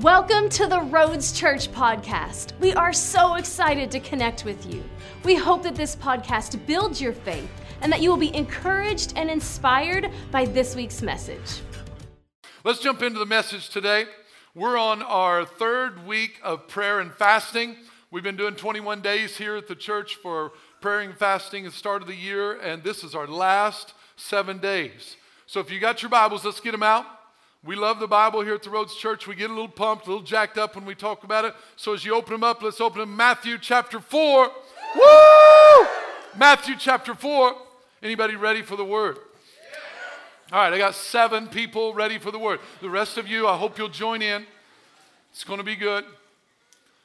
Welcome to the Roads Church podcast. We are so excited to connect with you. We hope that this podcast builds your faith and that you will be encouraged and inspired by this week's message. Let's jump into the message today. We're on our third week of prayer and fasting. We've been doing 21 days here at the church for prayer and fasting at the start of the year, and this is our last seven days. So if you got your Bibles, let's get them out. We love the Bible here at the Roads Church. We get a little pumped, a little jacked up when we talk about it. So as you open them up, let's open them Matthew chapter 4. Woo! Matthew chapter 4. Anybody ready for the word? All right, I got seven people ready for the word. The rest of you, I hope you'll join in. It's going to be good.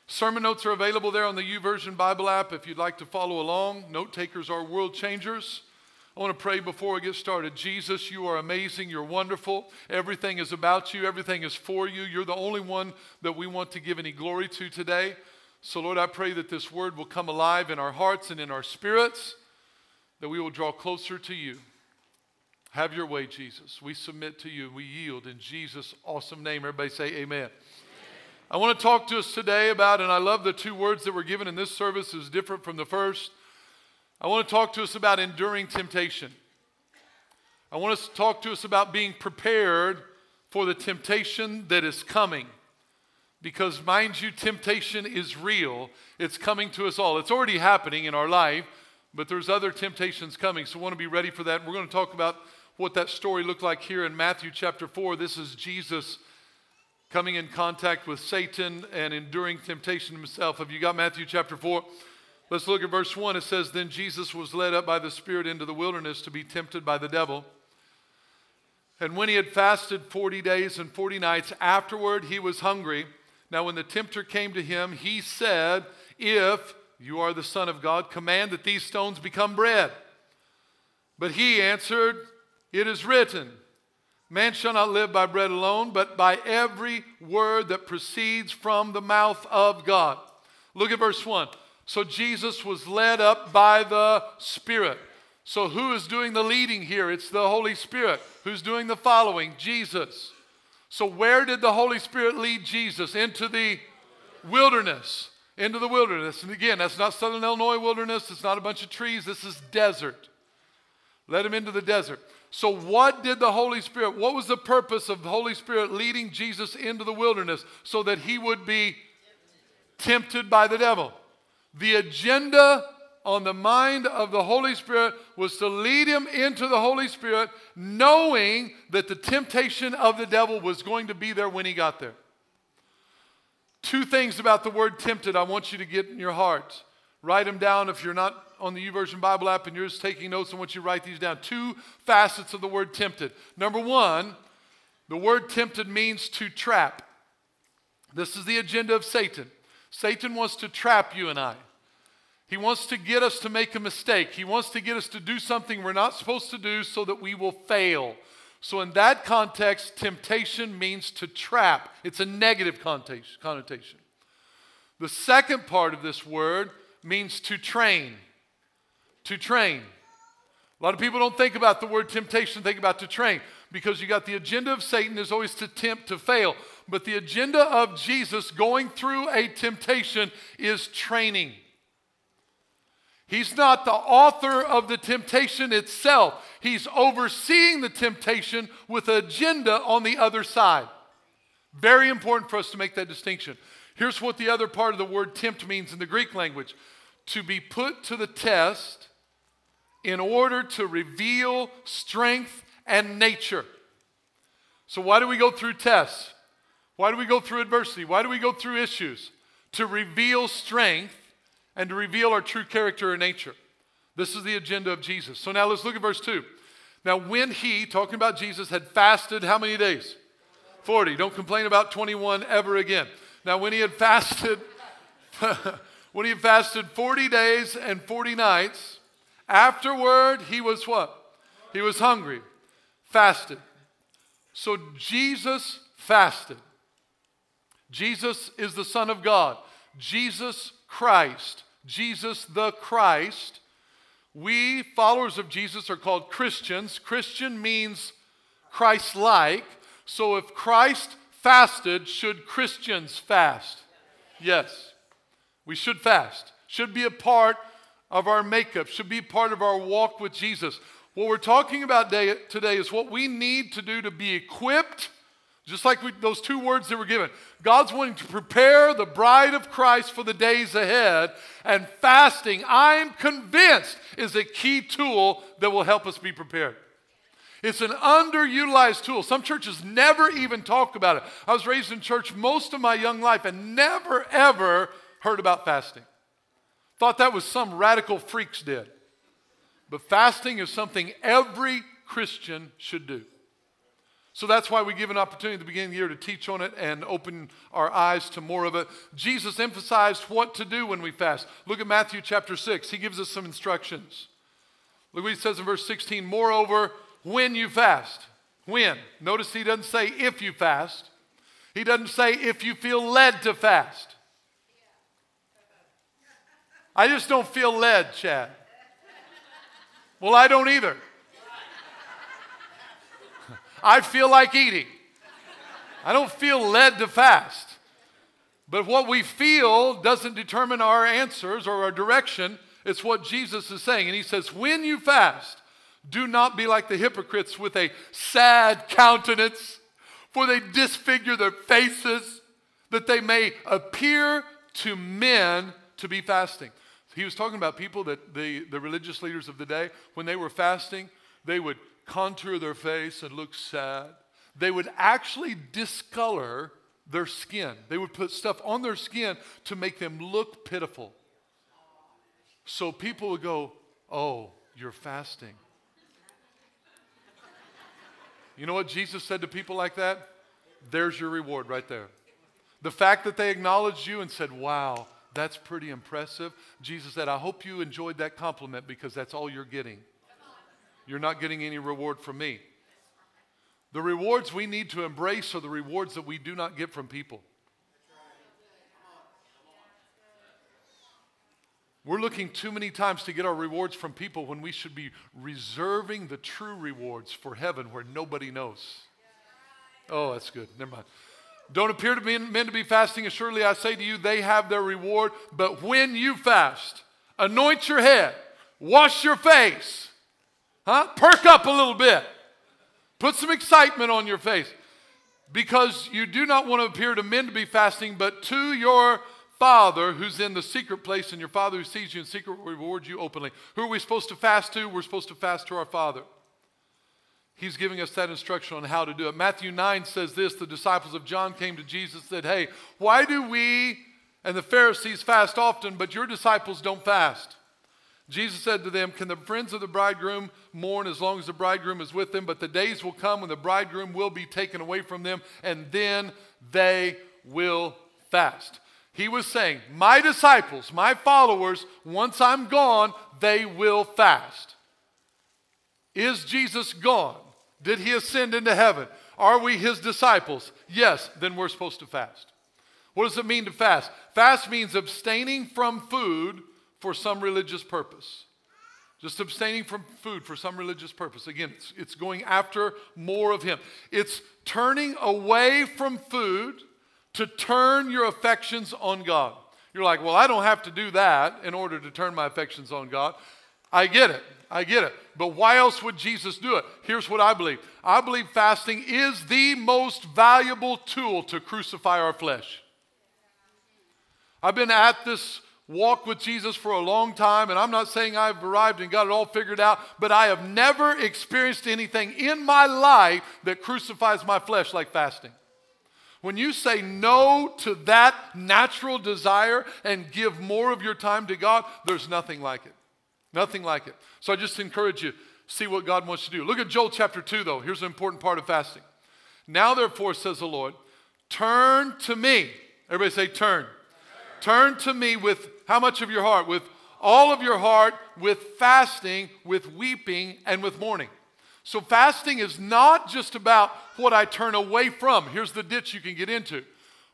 Sermon notes are available there on the YouVersion Bible app if you'd like to follow along. Note takers are world changers. I want to pray before we get started. Jesus, you are amazing. You're wonderful. Everything is about you, everything is for you. You're the only one that we want to give any glory to today. So, Lord, I pray that this word will come alive in our hearts and in our spirits, that we will draw closer to you. Have your way, Jesus. We submit to you. We yield in Jesus' awesome name. Everybody say amen. amen. I want to talk to us today about, and I love the two words that were given in this service is different from the first. I want to talk to us about enduring temptation. I want to talk to us about being prepared for the temptation that is coming. Because, mind you, temptation is real. It's coming to us all. It's already happening in our life, but there's other temptations coming. So, I want to be ready for that. We're going to talk about what that story looked like here in Matthew chapter 4. This is Jesus coming in contact with Satan and enduring temptation himself. Have you got Matthew chapter 4? Let's look at verse 1. It says, Then Jesus was led up by the Spirit into the wilderness to be tempted by the devil. And when he had fasted 40 days and 40 nights, afterward he was hungry. Now, when the tempter came to him, he said, If you are the Son of God, command that these stones become bread. But he answered, It is written, Man shall not live by bread alone, but by every word that proceeds from the mouth of God. Look at verse 1. So Jesus was led up by the Spirit. So who is doing the leading here? It's the Holy Spirit. Who's doing the following? Jesus. So where did the Holy Spirit lead Jesus? Into the wilderness. Into the wilderness. And again, that's not Southern Illinois wilderness. It's not a bunch of trees. This is desert. Led him into the desert. So, what did the Holy Spirit, what was the purpose of the Holy Spirit leading Jesus into the wilderness? So that he would be tempted by the devil. The agenda on the mind of the Holy Spirit was to lead him into the Holy Spirit, knowing that the temptation of the devil was going to be there when he got there. Two things about the word tempted I want you to get in your heart. Write them down if you're not on the YouVersion Bible app and you're just taking notes, I want you to write these down. Two facets of the word tempted. Number one, the word tempted means to trap. This is the agenda of Satan. Satan wants to trap you and I. He wants to get us to make a mistake. He wants to get us to do something we're not supposed to do so that we will fail. So, in that context, temptation means to trap, it's a negative connotation. The second part of this word means to train. To train. A lot of people don't think about the word temptation, think about to train because you got the agenda of Satan is always to tempt to fail. But the agenda of Jesus going through a temptation is training. He's not the author of the temptation itself. He's overseeing the temptation with an agenda on the other side. Very important for us to make that distinction. Here's what the other part of the word tempt means in the Greek language to be put to the test in order to reveal strength and nature. So, why do we go through tests? Why do we go through adversity? Why do we go through issues? To reveal strength and to reveal our true character and nature. This is the agenda of Jesus. So now let's look at verse 2. Now, when he, talking about Jesus, had fasted how many days? 40. Don't complain about 21 ever again. Now, when he had fasted, when he had fasted 40 days and 40 nights, afterward he was what? He was hungry, fasted. So Jesus fasted. Jesus is the Son of God. Jesus Christ. Jesus the Christ. We, followers of Jesus, are called Christians. Christian means Christ like. So if Christ fasted, should Christians fast? Yes. We should fast. Should be a part of our makeup, should be part of our walk with Jesus. What we're talking about today is what we need to do to be equipped, just like we, those two words that were given. God's wanting to prepare the bride of Christ for the days ahead, and fasting, I'm convinced, is a key tool that will help us be prepared. It's an underutilized tool. Some churches never even talk about it. I was raised in church most of my young life and never, ever heard about fasting. Thought that was some radical freaks did. But fasting is something every Christian should do. So that's why we give an opportunity at the beginning of the year to teach on it and open our eyes to more of it. Jesus emphasized what to do when we fast. Look at Matthew chapter 6. He gives us some instructions. Look what he says in verse 16. Moreover, when you fast. When? Notice he doesn't say if you fast. He doesn't say if you feel led to fast. I just don't feel led, Chad. Well, I don't either. I feel like eating. I don't feel led to fast. But what we feel doesn't determine our answers or our direction. It's what Jesus is saying. And he says, when you fast, do not be like the hypocrites with a sad countenance, for they disfigure their faces, that they may appear to men to be fasting. He was talking about people that the, the religious leaders of the day, when they were fasting, they would contour their face and look sad. They would actually discolor their skin. They would put stuff on their skin to make them look pitiful. So people would go, Oh, you're fasting. You know what Jesus said to people like that? There's your reward right there. The fact that they acknowledged you and said, Wow, that's pretty impressive. Jesus said, I hope you enjoyed that compliment because that's all you're getting. You're not getting any reward from me. The rewards we need to embrace are the rewards that we do not get from people. We're looking too many times to get our rewards from people when we should be reserving the true rewards for heaven where nobody knows. Oh, that's good. Never mind. Don't appear to be men to be fasting, and surely I say to you, they have their reward. But when you fast, anoint your head, wash your face, huh? Perk up a little bit, put some excitement on your face, because you do not want to appear to men to be fasting, but to your Father who's in the secret place, and your Father who sees you in secret will reward you openly. Who are we supposed to fast to? We're supposed to fast to our Father. He's giving us that instruction on how to do it. Matthew 9 says this the disciples of John came to Jesus and said, Hey, why do we and the Pharisees fast often, but your disciples don't fast? Jesus said to them, Can the friends of the bridegroom mourn as long as the bridegroom is with them? But the days will come when the bridegroom will be taken away from them, and then they will fast. He was saying, My disciples, my followers, once I'm gone, they will fast. Is Jesus gone? Did he ascend into heaven? Are we his disciples? Yes, then we're supposed to fast. What does it mean to fast? Fast means abstaining from food for some religious purpose. Just abstaining from food for some religious purpose. Again, it's, it's going after more of him. It's turning away from food to turn your affections on God. You're like, well, I don't have to do that in order to turn my affections on God. I get it. I get it. But why else would Jesus do it? Here's what I believe I believe fasting is the most valuable tool to crucify our flesh. I've been at this walk with Jesus for a long time, and I'm not saying I've arrived and got it all figured out, but I have never experienced anything in my life that crucifies my flesh like fasting. When you say no to that natural desire and give more of your time to God, there's nothing like it. Nothing like it. So I just encourage you, see what God wants to do. Look at Joel chapter 2, though. Here's an important part of fasting. Now, therefore, says the Lord, turn to me. Everybody say, turn. Turn to me with how much of your heart? With all of your heart, with fasting, with weeping, and with mourning. So, fasting is not just about what I turn away from. Here's the ditch you can get into.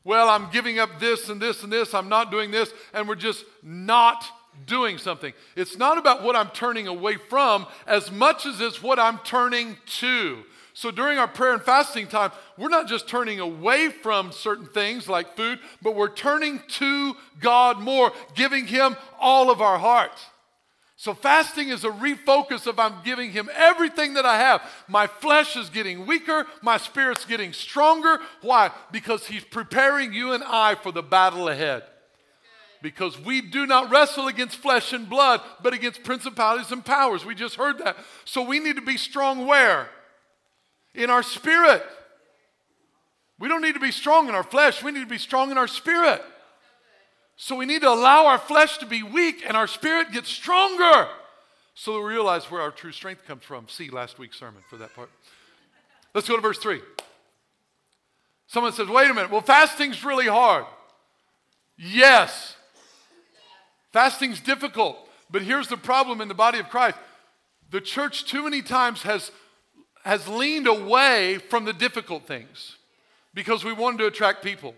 Well, I'm giving up this and this and this, I'm not doing this, and we're just not doing something. It's not about what I'm turning away from as much as it's what I'm turning to. So during our prayer and fasting time, we're not just turning away from certain things like food, but we're turning to God more, giving Him all of our heart. So fasting is a refocus of I'm giving Him everything that I have. My flesh is getting weaker, my spirit's getting stronger. Why? Because He's preparing you and I for the battle ahead because we do not wrestle against flesh and blood, but against principalities and powers. We just heard that. So we need to be strong where? In our spirit. We don't need to be strong in our flesh, we need to be strong in our spirit. So we need to allow our flesh to be weak and our spirit get stronger so we realize where our true strength comes from. See last week's sermon for that part. Let's go to verse 3. Someone says, wait a minute, well, fasting's really hard. Yes. Fasting's difficult, but here's the problem in the body of Christ. The church too many times has, has leaned away from the difficult things because we wanted to attract people.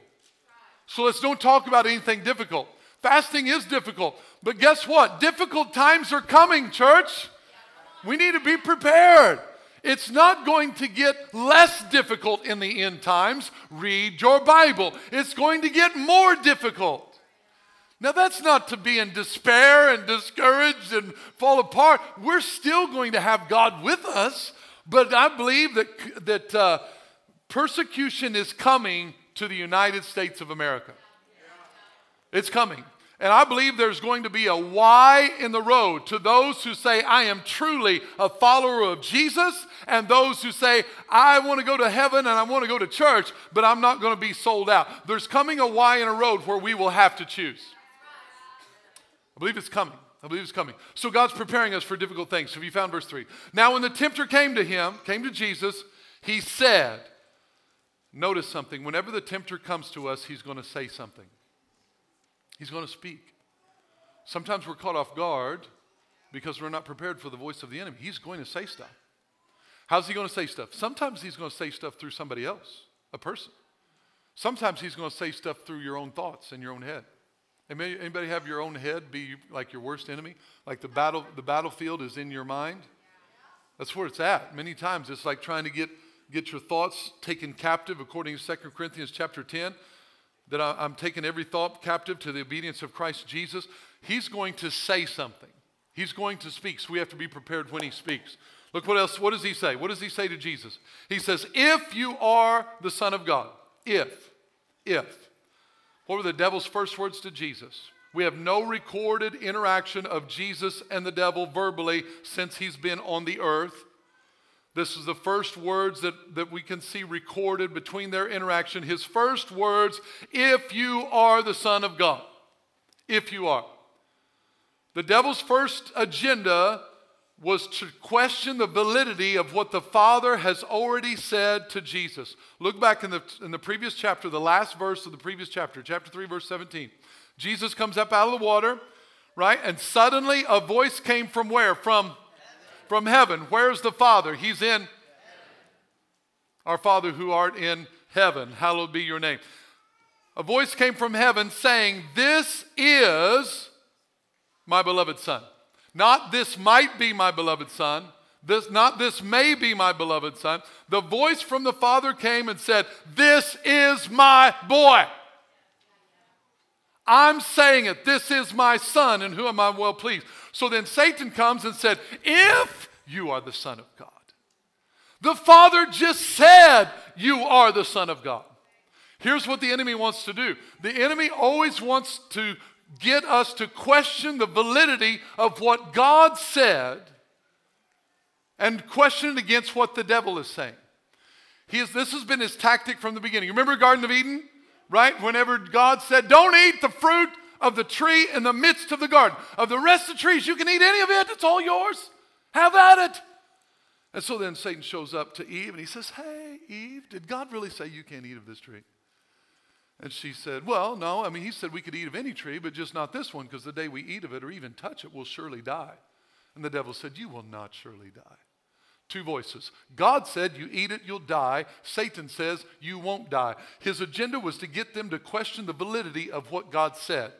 So let's don't talk about anything difficult. Fasting is difficult, but guess what? Difficult times are coming, church. We need to be prepared. It's not going to get less difficult in the end times. Read your Bible. It's going to get more difficult. Now, that's not to be in despair and discouraged and fall apart. We're still going to have God with us, but I believe that, that uh, persecution is coming to the United States of America. It's coming. And I believe there's going to be a Y in the road to those who say, I am truly a follower of Jesus, and those who say, I want to go to heaven and I want to go to church, but I'm not going to be sold out. There's coming a Y in a road where we will have to choose. I believe it's coming. I believe it's coming. So God's preparing us for difficult things. Have you found verse 3? Now, when the tempter came to him, came to Jesus, he said, Notice something. Whenever the tempter comes to us, he's going to say something, he's going to speak. Sometimes we're caught off guard because we're not prepared for the voice of the enemy. He's going to say stuff. How's he going to say stuff? Sometimes he's going to say stuff through somebody else, a person. Sometimes he's going to say stuff through your own thoughts in your own head. Anybody have your own head be like your worst enemy? Like the battle, the battlefield is in your mind. That's where it's at. Many times it's like trying to get get your thoughts taken captive, according to 2 Corinthians chapter 10. That I, I'm taking every thought captive to the obedience of Christ Jesus. He's going to say something. He's going to speak. So we have to be prepared when he speaks. Look what else. What does he say? What does he say to Jesus? He says, "If you are the Son of God, if, if." What were the devil's first words to Jesus? We have no recorded interaction of Jesus and the devil verbally since he's been on the earth. This is the first words that, that we can see recorded between their interaction. His first words, if you are the Son of God. If you are. The devil's first agenda was to question the validity of what the Father has already said to Jesus. Look back in the, in the previous chapter, the last verse of the previous chapter, chapter 3, verse 17. Jesus comes up out of the water, right? And suddenly a voice came from where? From heaven. From heaven. Where's the Father? He's in heaven. Our Father who art in heaven, hallowed be your name. A voice came from heaven saying, This is my beloved Son. Not this might be my beloved son. This, not this may be my beloved son. The voice from the Father came and said, This is my boy. I'm saying it. This is my son in whom am I'm well pleased. So then Satan comes and said, If you are the Son of God, the Father just said you are the Son of God. Here's what the enemy wants to do the enemy always wants to get us to question the validity of what God said and question it against what the devil is saying. He is, this has been his tactic from the beginning. Remember Garden of Eden? Right? Whenever God said, Don't eat the fruit of the tree in the midst of the garden. Of the rest of the trees, you can eat any of it, it's all yours. Have at it. And so then Satan shows up to Eve and he says, Hey, Eve, did God really say you can't eat of this tree? And she said, Well, no. I mean, he said we could eat of any tree, but just not this one, because the day we eat of it or even touch it, we'll surely die. And the devil said, You will not surely die. Two voices. God said, You eat it, you'll die. Satan says, You won't die. His agenda was to get them to question the validity of what God said.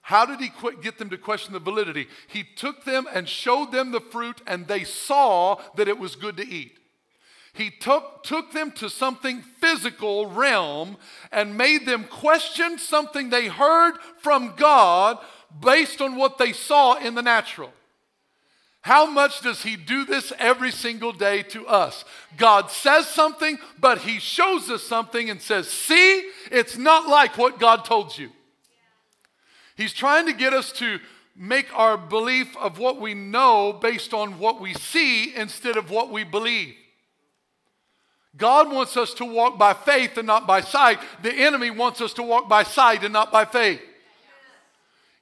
How did he get them to question the validity? He took them and showed them the fruit, and they saw that it was good to eat. He took, took them to something physical realm and made them question something they heard from God based on what they saw in the natural. How much does he do this every single day to us? God says something, but he shows us something and says, See, it's not like what God told you. He's trying to get us to make our belief of what we know based on what we see instead of what we believe. God wants us to walk by faith and not by sight. The enemy wants us to walk by sight and not by faith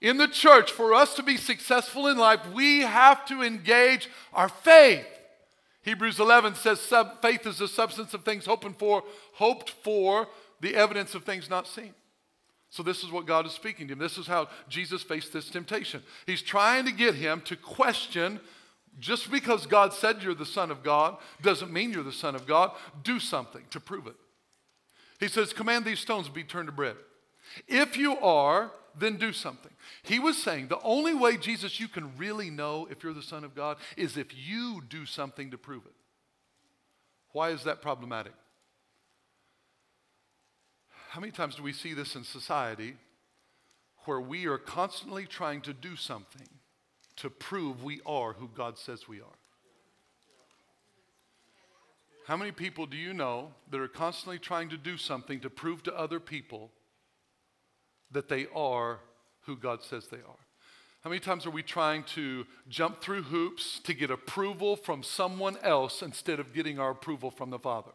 in the church, for us to be successful in life, we have to engage our faith. Hebrews 11 says faith is the substance of things hoped for, hoped for, the evidence of things not seen. So this is what God is speaking to him. This is how Jesus faced this temptation. He's trying to get him to question just because God said you're the son of God doesn't mean you're the son of God. Do something to prove it. He says, Command these stones to be turned to bread. If you are, then do something. He was saying the only way, Jesus, you can really know if you're the Son of God is if you do something to prove it. Why is that problematic? How many times do we see this in society where we are constantly trying to do something to prove we are who God says we are? How many people do you know that are constantly trying to do something to prove to other people that they are who God says they are. How many times are we trying to jump through hoops to get approval from someone else instead of getting our approval from the Father?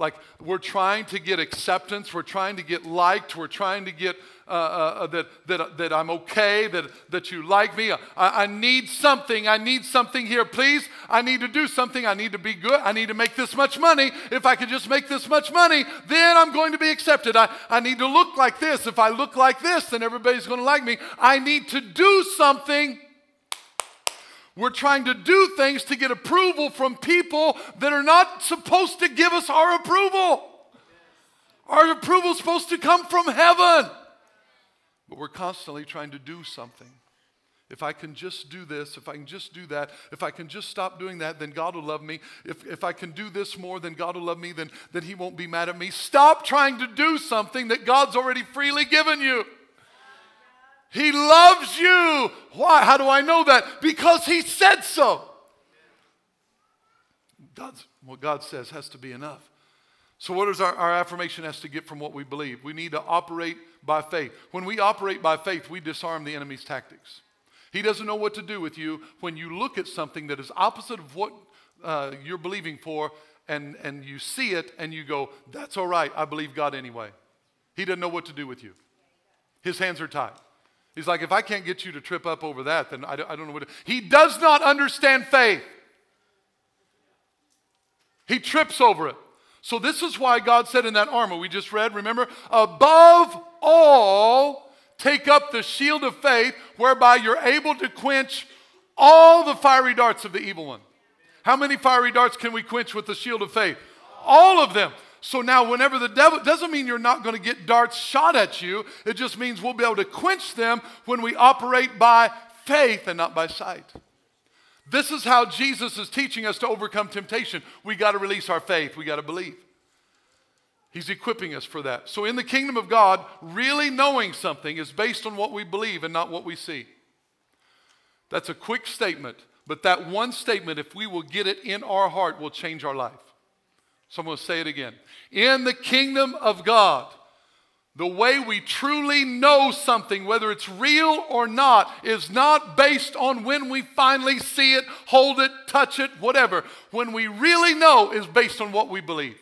Like we're trying to get acceptance, we're trying to get liked, we're trying to get uh, uh, that, that, that I'm okay, that, that you like me. I, I need something, I need something here, please. I need to do something, I need to be good, I need to make this much money. If I could just make this much money, then I'm going to be accepted. I, I need to look like this. If I look like this, then everybody's going to like me. I need to do something we're trying to do things to get approval from people that are not supposed to give us our approval. Our approval is supposed to come from heaven. But we're constantly trying to do something. If I can just do this, if I can just do that, if I can just stop doing that, then God will love me. If, if I can do this more, then God will love me, then, then He won't be mad at me. Stop trying to do something that God's already freely given you. He loves you. Why? How do I know that? Because He said so. God's, what God says has to be enough. So, what is our, our affirmation has to get from what we believe? We need to operate by faith. When we operate by faith, we disarm the enemy's tactics. He doesn't know what to do with you when you look at something that is opposite of what uh, you're believing for, and, and you see it and you go, That's all right, I believe God anyway. He doesn't know what to do with you. His hands are tied. He's like, if I can't get you to trip up over that, then I don't, I don't know what to. He does not understand faith. He trips over it. So, this is why God said in that armor we just read, remember, above all, take up the shield of faith, whereby you're able to quench all the fiery darts of the evil one. How many fiery darts can we quench with the shield of faith? All of them. So now, whenever the devil doesn't mean you're not going to get darts shot at you, it just means we'll be able to quench them when we operate by faith and not by sight. This is how Jesus is teaching us to overcome temptation. We got to release our faith, we got to believe. He's equipping us for that. So, in the kingdom of God, really knowing something is based on what we believe and not what we see. That's a quick statement, but that one statement, if we will get it in our heart, will change our life. So I'm going to say it again. In the kingdom of God, the way we truly know something, whether it's real or not, is not based on when we finally see it, hold it, touch it, whatever. When we really know is based on what we believe.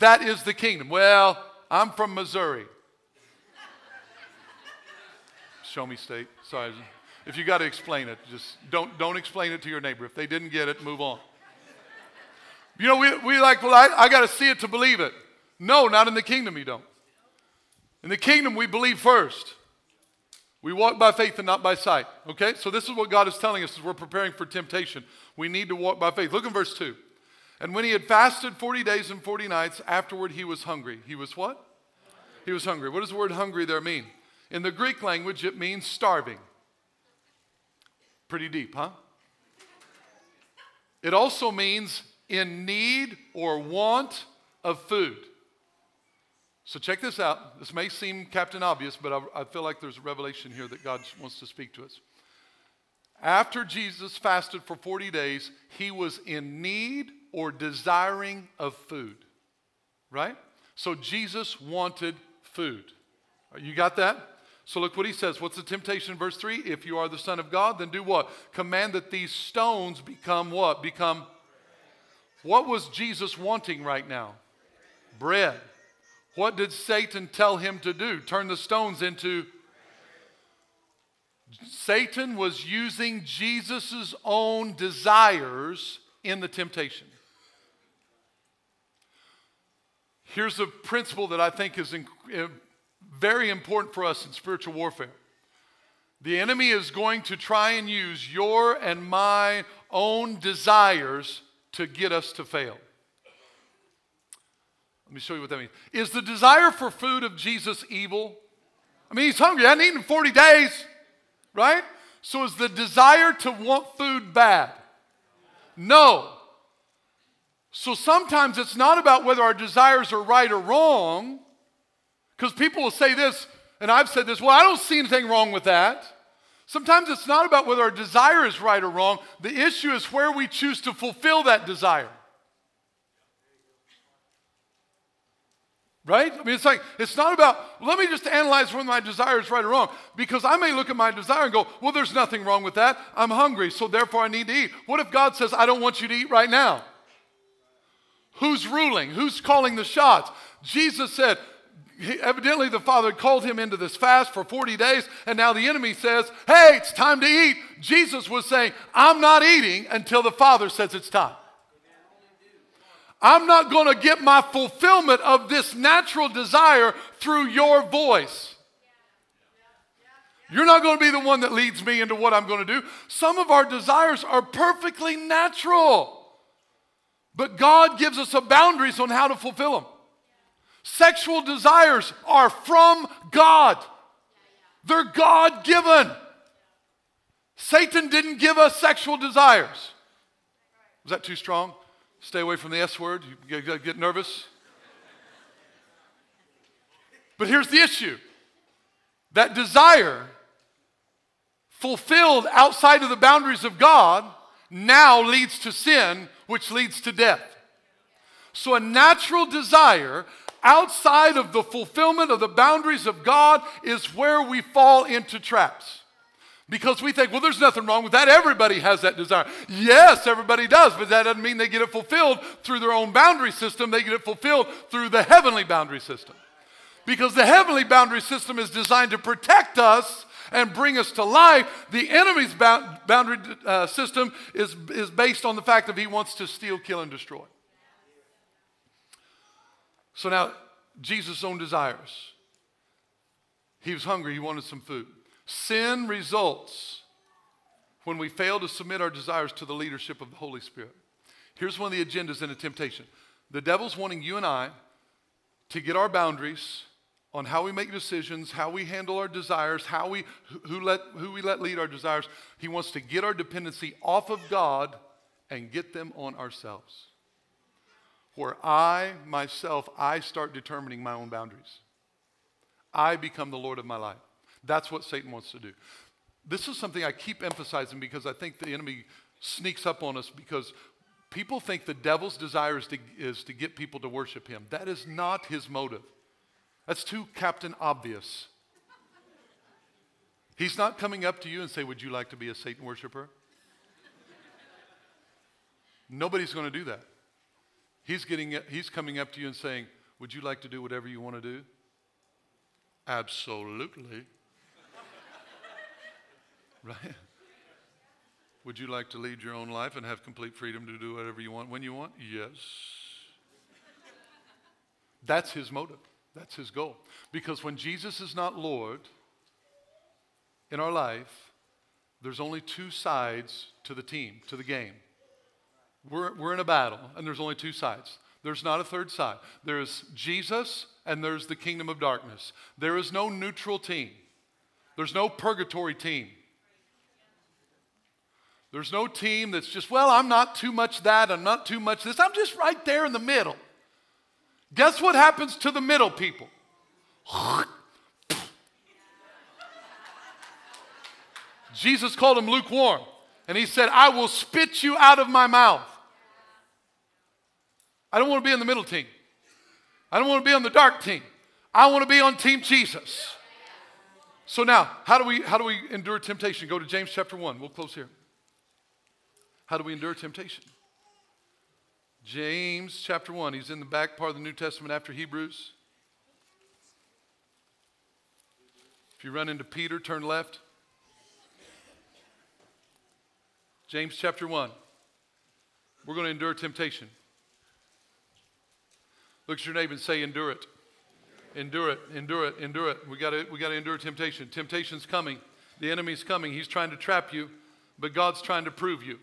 That is the kingdom. Well, I'm from Missouri. Show me state. Sorry. If you got to explain it, just don't, don't explain it to your neighbor. If they didn't get it, move on. You know, we, we like, well, I, I got to see it to believe it. No, not in the kingdom, you don't. In the kingdom, we believe first. We walk by faith and not by sight. Okay? So this is what God is telling us as we're preparing for temptation. We need to walk by faith. Look in verse 2. And when he had fasted 40 days and 40 nights, afterward he was hungry. He was what? He was hungry. What does the word hungry there mean? In the Greek language, it means starving. Pretty deep, huh? It also means in need or want of food. So check this out. This may seem Captain Obvious, but I, I, feel like there's a revelation here that God wants to speak to us. After Jesus fasted for 40 days, he was in need or desiring of food, right? So Jesus wanted food. You got that? So look what he says. What's the temptation verse 3? If you are the Son of God, then do what? Command that these stones become what? Become. What was Jesus wanting right now? Bread. What did Satan tell him to do? Turn the stones into. Satan was using Jesus' own desires in the temptation. Here's a principle that I think is eh, very important for us in spiritual warfare. The enemy is going to try and use your and my own desires to get us to fail. Let me show you what that means. Is the desire for food of Jesus evil? I mean, he's hungry. I hadn't eaten in 40 days, right? So is the desire to want food bad? No. So sometimes it's not about whether our desires are right or wrong, because people will say this, and I've said this, well, I don't see anything wrong with that. Sometimes it's not about whether our desire is right or wrong. The issue is where we choose to fulfill that desire. Right? I mean, it's like, it's not about, let me just analyze whether my desire is right or wrong. Because I may look at my desire and go, well, there's nothing wrong with that. I'm hungry, so therefore I need to eat. What if God says, I don't want you to eat right now? Who's ruling? Who's calling the shots? Jesus said, evidently the Father called him into this fast for 40 days, and now the enemy says, hey, it's time to eat. Jesus was saying, I'm not eating until the Father says it's time. I'm not going to get my fulfillment of this natural desire through your voice. You're not going to be the one that leads me into what I'm going to do. Some of our desires are perfectly natural, but God gives us a boundaries on how to fulfill them. Sexual desires are from God. They're God given. Satan didn't give us sexual desires. Was that too strong? Stay away from the S word. You get, get nervous. But here's the issue that desire, fulfilled outside of the boundaries of God, now leads to sin, which leads to death. So, a natural desire outside of the fulfillment of the boundaries of God is where we fall into traps. Because we think, well, there's nothing wrong with that. Everybody has that desire. Yes, everybody does, but that doesn't mean they get it fulfilled through their own boundary system. They get it fulfilled through the heavenly boundary system. Because the heavenly boundary system is designed to protect us and bring us to life. The enemy's boundary uh, system is, is based on the fact that he wants to steal, kill, and destroy. So now, Jesus' own desires. He was hungry, he wanted some food. Sin results when we fail to submit our desires to the leadership of the Holy Spirit. Here's one of the agendas in a temptation the devil's wanting you and I to get our boundaries on how we make decisions, how we handle our desires, how we, who, let, who we let lead our desires. He wants to get our dependency off of God and get them on ourselves. Where I, myself, I start determining my own boundaries. I become the Lord of my life. That's what Satan wants to do. This is something I keep emphasizing because I think the enemy sneaks up on us because people think the devil's desire is to, is to get people to worship him. That is not his motive. That's too Captain Obvious. He's not coming up to you and say, Would you like to be a Satan worshiper? Nobody's going to do that. He's, getting, he's coming up to you and saying, Would you like to do whatever you want to do? Absolutely. Right? Would you like to lead your own life and have complete freedom to do whatever you want when you want? Yes. That's his motive. That's his goal. Because when Jesus is not Lord in our life, there's only two sides to the team, to the game. We're, we're in a battle, and there's only two sides. There's not a third side. There's Jesus, and there's the kingdom of darkness. There is no neutral team, there's no purgatory team. There's no team that's just, well, I'm not too much that, I'm not too much this. I'm just right there in the middle. Guess what happens to the middle people? Jesus called them lukewarm. And he said, I will spit you out of my mouth. I don't want to be in the middle team. I don't want to be on the dark team. I want to be on Team Jesus. So now, how do we how do we endure temptation? Go to James chapter 1. We'll close here. How do we endure temptation? James chapter 1. He's in the back part of the New Testament after Hebrews. If you run into Peter, turn left. James chapter 1. We're going to endure temptation. Look at your neighbor and say, endure it. Endure it, endure it, endure it. We got to we got to endure temptation. Temptation's coming. The enemy's coming. He's trying to trap you, but God's trying to prove you.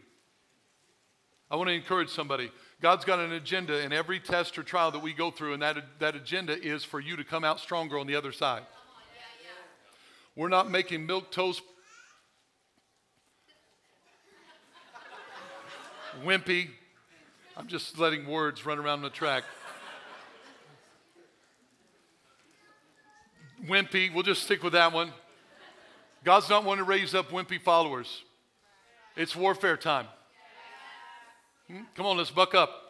I want to encourage somebody. God's got an agenda in every test or trial that we go through, and that, that agenda is for you to come out stronger on the other side. We're not making milk toast wimpy. I'm just letting words run around the track. wimpy, we'll just stick with that one. God's not wanting to raise up wimpy followers. It's warfare time. Hmm? Come on, let's buck up.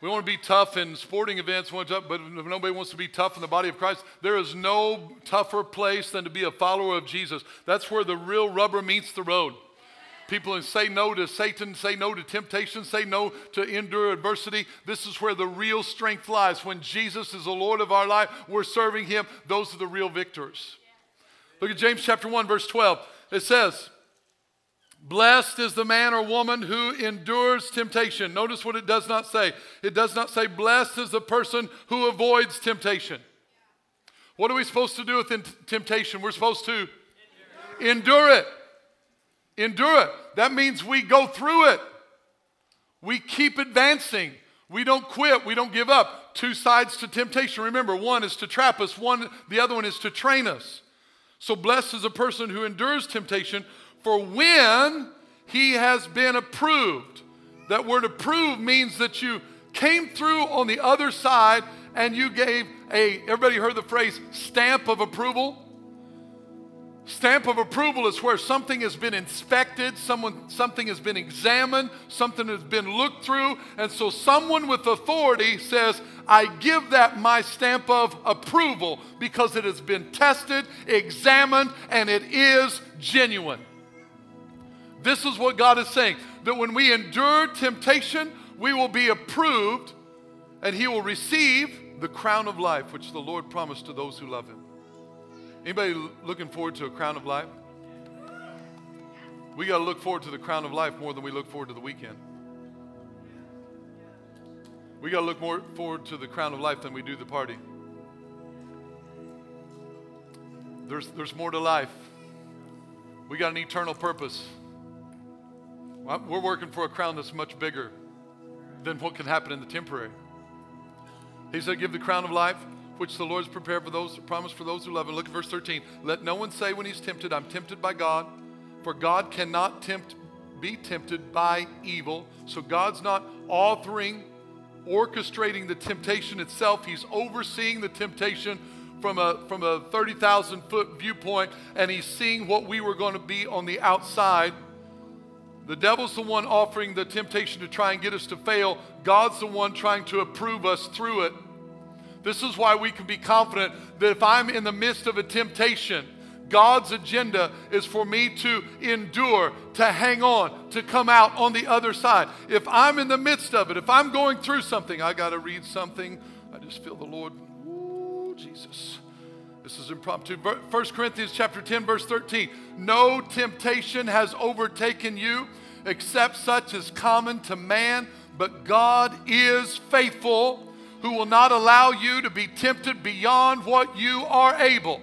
We want to be tough in sporting events, but if nobody wants to be tough in the body of Christ, there is no tougher place than to be a follower of Jesus. That's where the real rubber meets the road. People and say no to Satan, say no to temptation, say no to endure adversity. This is where the real strength lies. When Jesus is the Lord of our life, we're serving him. Those are the real victors. Look at James chapter 1, verse 12. It says, Blessed is the man or woman who endures temptation. Notice what it does not say. It does not say, Blessed is the person who avoids temptation. What are we supposed to do with temptation? We're supposed to endure, endure it. Endure it. That means we go through it. We keep advancing. We don't quit. We don't give up. Two sides to temptation. Remember, one is to trap us, one, the other one is to train us. So blessed is a person who endures temptation, for when he has been approved. That word approved means that you came through on the other side and you gave a, everybody heard the phrase stamp of approval? Stamp of approval is where something has been inspected, someone, something has been examined, something has been looked through, and so someone with authority says, I give that my stamp of approval because it has been tested, examined, and it is genuine. This is what God is saying that when we endure temptation, we will be approved and He will receive the crown of life, which the Lord promised to those who love Him. Anybody looking forward to a crown of life? We got to look forward to the crown of life more than we look forward to the weekend. We got to look more forward to the crown of life than we do the party. There's, there's more to life. We got an eternal purpose. We're working for a crown that's much bigger than what can happen in the temporary. He said, Give the crown of life, which the Lord has prepared for those, promised for those who love him. Look at verse 13. Let no one say when he's tempted, I'm tempted by God, for God cannot tempt, be tempted by evil. So God's not authoring, orchestrating the temptation itself. He's overseeing the temptation from a, from a 30,000 foot viewpoint, and he's seeing what we were going to be on the outside the devil's the one offering the temptation to try and get us to fail. God's the one trying to approve us through it. This is why we can be confident that if I'm in the midst of a temptation, God's agenda is for me to endure, to hang on, to come out on the other side. If I'm in the midst of it, if I'm going through something, I got to read something. I just feel the Lord. Ooh, Jesus. This is impromptu. 1 Corinthians chapter 10 verse 13. No temptation has overtaken you except such as common to man, but God is faithful, who will not allow you to be tempted beyond what you are able.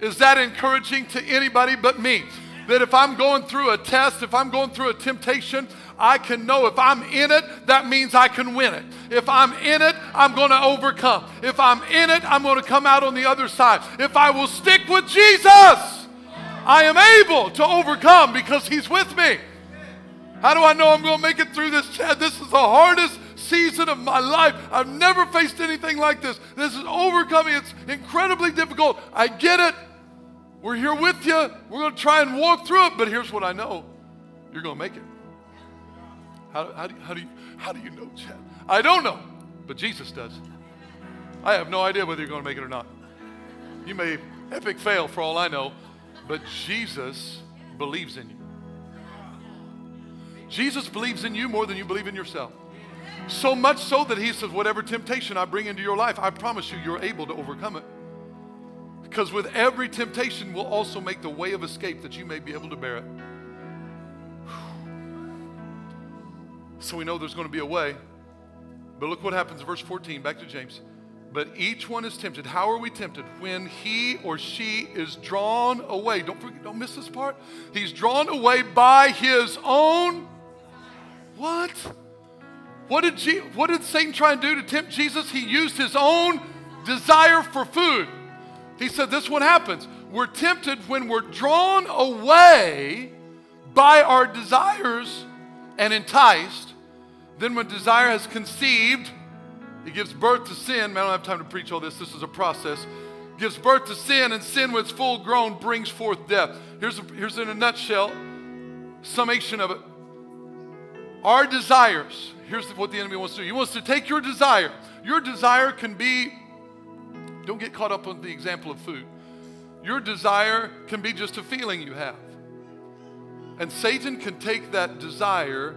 Is that encouraging to anybody but me? That if I'm going through a test, if I'm going through a temptation, I can know if I'm in it, that means I can win it. If I'm in it, I'm going to overcome. If I'm in it, I'm going to come out on the other side. If I will stick with Jesus, I am able to overcome because He's with me. How do I know I'm going to make it through this? This is the hardest season of my life. I've never faced anything like this. This is overcoming. It's incredibly difficult. I get it. We're here with you. We're going to try and walk through it. But here's what I know you're going to make it. How, how, do, how, do you, how do you know, Chad? I don't know, but Jesus does. I have no idea whether you're going to make it or not. You may epic fail for all I know, but Jesus believes in you. Jesus believes in you more than you believe in yourself. So much so that he says, Whatever temptation I bring into your life, I promise you, you're able to overcome it. Because with every temptation, will also make the way of escape that you may be able to bear it. So we know there's going to be a way. But look what happens, verse 14, back to James. But each one is tempted. How are we tempted? When he or she is drawn away. Don't forget, don't miss this part. He's drawn away by his own what? What did, Je- what did Satan try and do to tempt Jesus? He used his own desire for food. He said, This what happens. We're tempted when we're drawn away by our desires and enticed. Then, when desire has conceived, it gives birth to sin. Man, I don't have time to preach all this. This is a process. Gives birth to sin, and sin, when it's full grown, brings forth death. Here's, a, here's in a nutshell summation of it. Our desires, here's what the enemy wants to do. He wants to take your desire. Your desire can be, don't get caught up on the example of food. Your desire can be just a feeling you have. And Satan can take that desire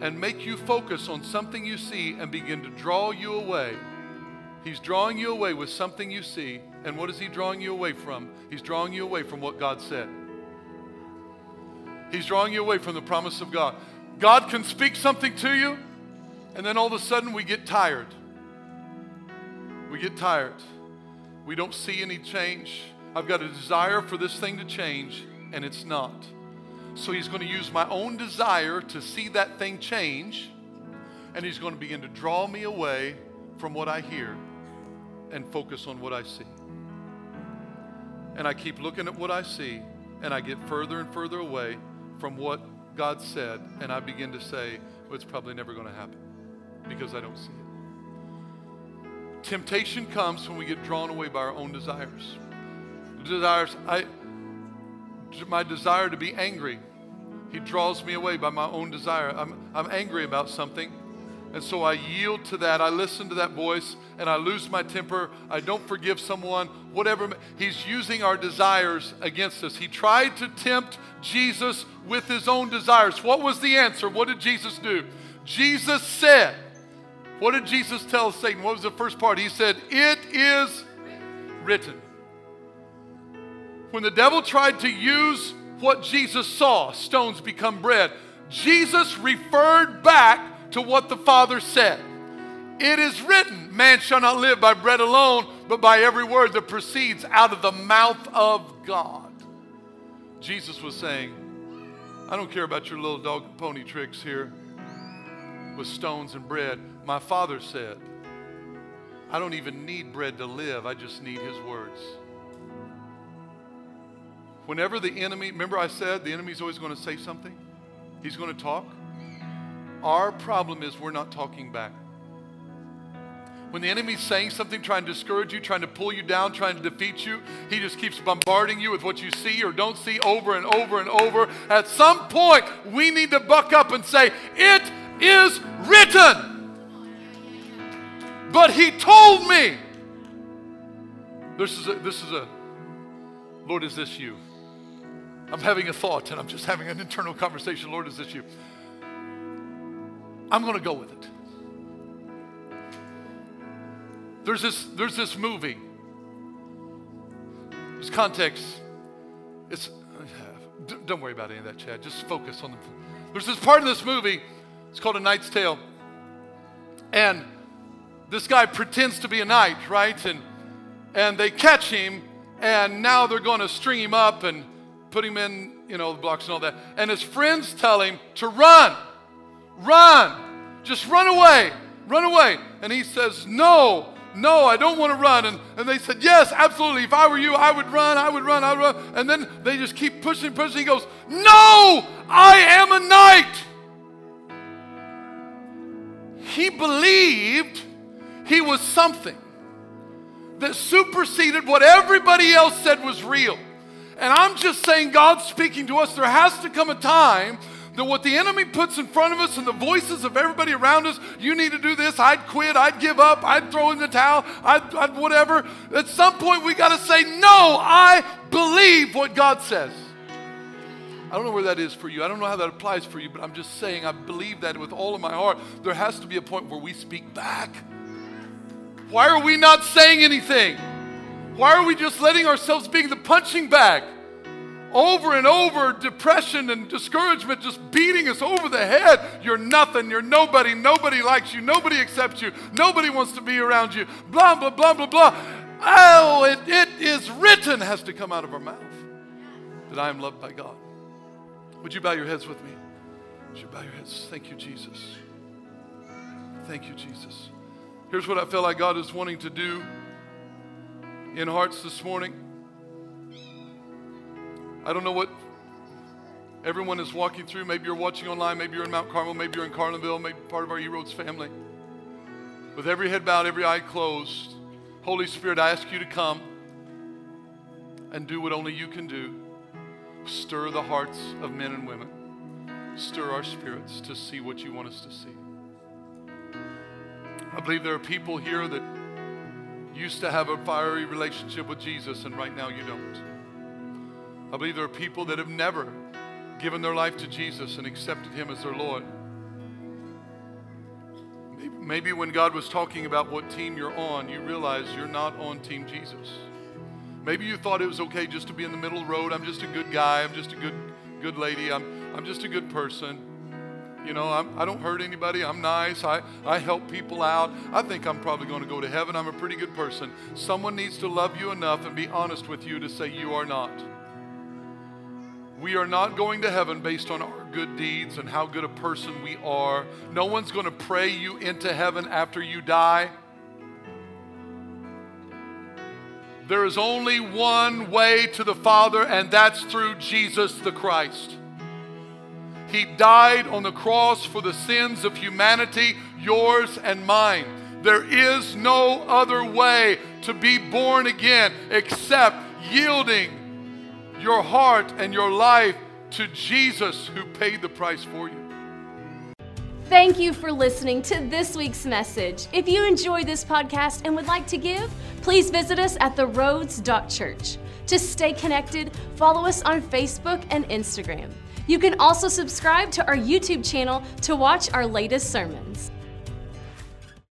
and make you focus on something you see and begin to draw you away. He's drawing you away with something you see. And what is he drawing you away from? He's drawing you away from what God said. He's drawing you away from the promise of God. God can speak something to you, and then all of a sudden we get tired. We get tired. We don't see any change. I've got a desire for this thing to change, and it's not. So he's going to use my own desire to see that thing change, and he's going to begin to draw me away from what I hear and focus on what I see. And I keep looking at what I see, and I get further and further away from what God said, and I begin to say, well, it's probably never going to happen because I don't see it. Temptation comes when we get drawn away by our own desires. Desires, I, my desire to be angry, he draws me away by my own desire. I'm, I'm angry about something. And so I yield to that. I listen to that voice and I lose my temper. I don't forgive someone, whatever. He's using our desires against us. He tried to tempt Jesus with his own desires. What was the answer? What did Jesus do? Jesus said, What did Jesus tell Satan? What was the first part? He said, It is written. When the devil tried to use what Jesus saw, stones become bread, Jesus referred back to what the Father said. It is written, man shall not live by bread alone, but by every word that proceeds out of the mouth of God. Jesus was saying, I don't care about your little dog and pony tricks here with stones and bread. My Father said, I don't even need bread to live, I just need His words. Whenever the enemy, remember I said the enemy's always going to say something? He's going to talk. Our problem is we're not talking back. When the enemy's saying something, trying to discourage you, trying to pull you down, trying to defeat you, he just keeps bombarding you with what you see or don't see over and over and over. At some point, we need to buck up and say, It is written. But he told me. This is a, this is a Lord, is this you? I'm having a thought and I'm just having an internal conversation. Lord, is this you? I'm going to go with it. There's this, there's this movie. There's context. It's, uh, don't worry about any of that, Chad. Just focus on the. There's this part of this movie. It's called A Knight's Tale. And this guy pretends to be a knight, right? And, and they catch him, and now they're going to string him up and put him in, you know, the blocks and all that. And his friends tell him to run, run, just run away, run away. And he says, No, No, I don't want to run. And, and they said, Yes, absolutely. If I were you, I would run, I would run, I would run. And then they just keep pushing, pushing. He goes, No, I am a knight. He believed he was something that superseded what everybody else said was real. And I'm just saying, God's speaking to us. There has to come a time that what the enemy puts in front of us and the voices of everybody around us, you need to do this, I'd quit, I'd give up, I'd throw in the towel, I'd, I'd whatever. At some point, we got to say, no, I believe what God says. I don't know where that is for you. I don't know how that applies for you, but I'm just saying I believe that with all of my heart. There has to be a point where we speak back. Why are we not saying anything? Why are we just letting ourselves being the punching bag? Over and over, depression and discouragement just beating us over the head. You're nothing. You're nobody. Nobody likes you. Nobody accepts you. Nobody wants to be around you. Blah, blah, blah, blah, blah. Oh, it, it is written has to come out of our mouth that I am loved by God. Would you bow your heads with me? Would you bow your heads? Thank you, Jesus. Thank you, Jesus. Here's what I feel like God is wanting to do in hearts this morning. I don't know what everyone is walking through. Maybe you're watching online, maybe you're in Mount Carmel, maybe you're in Carlinville, maybe part of our E-Roads family. With every head bowed, every eye closed, Holy Spirit, I ask you to come and do what only you can do. Stir the hearts of men and women. Stir our spirits to see what you want us to see. I believe there are people here that used to have a fiery relationship with Jesus, and right now you don't. I believe there are people that have never given their life to Jesus and accepted Him as their Lord. Maybe when God was talking about what team you're on, you realize you're not on Team Jesus. Maybe you thought it was okay just to be in the middle of the road. I'm just a good guy. I'm just a good, good lady. I'm, I'm just a good person. You know, I'm, I do not hurt anybody. I'm nice. I, I help people out. I think I'm probably going to go to heaven. I'm a pretty good person. Someone needs to love you enough and be honest with you to say you are not. We are not going to heaven based on our good deeds and how good a person we are. No one's going to pray you into heaven after you die. There is only one way to the Father, and that's through Jesus the Christ. He died on the cross for the sins of humanity, yours and mine. There is no other way to be born again except yielding your heart and your life to Jesus who paid the price for you. Thank you for listening to this week's message. If you enjoyed this podcast and would like to give, please visit us at theroads.church. To stay connected, follow us on Facebook and Instagram. You can also subscribe to our YouTube channel to watch our latest sermons.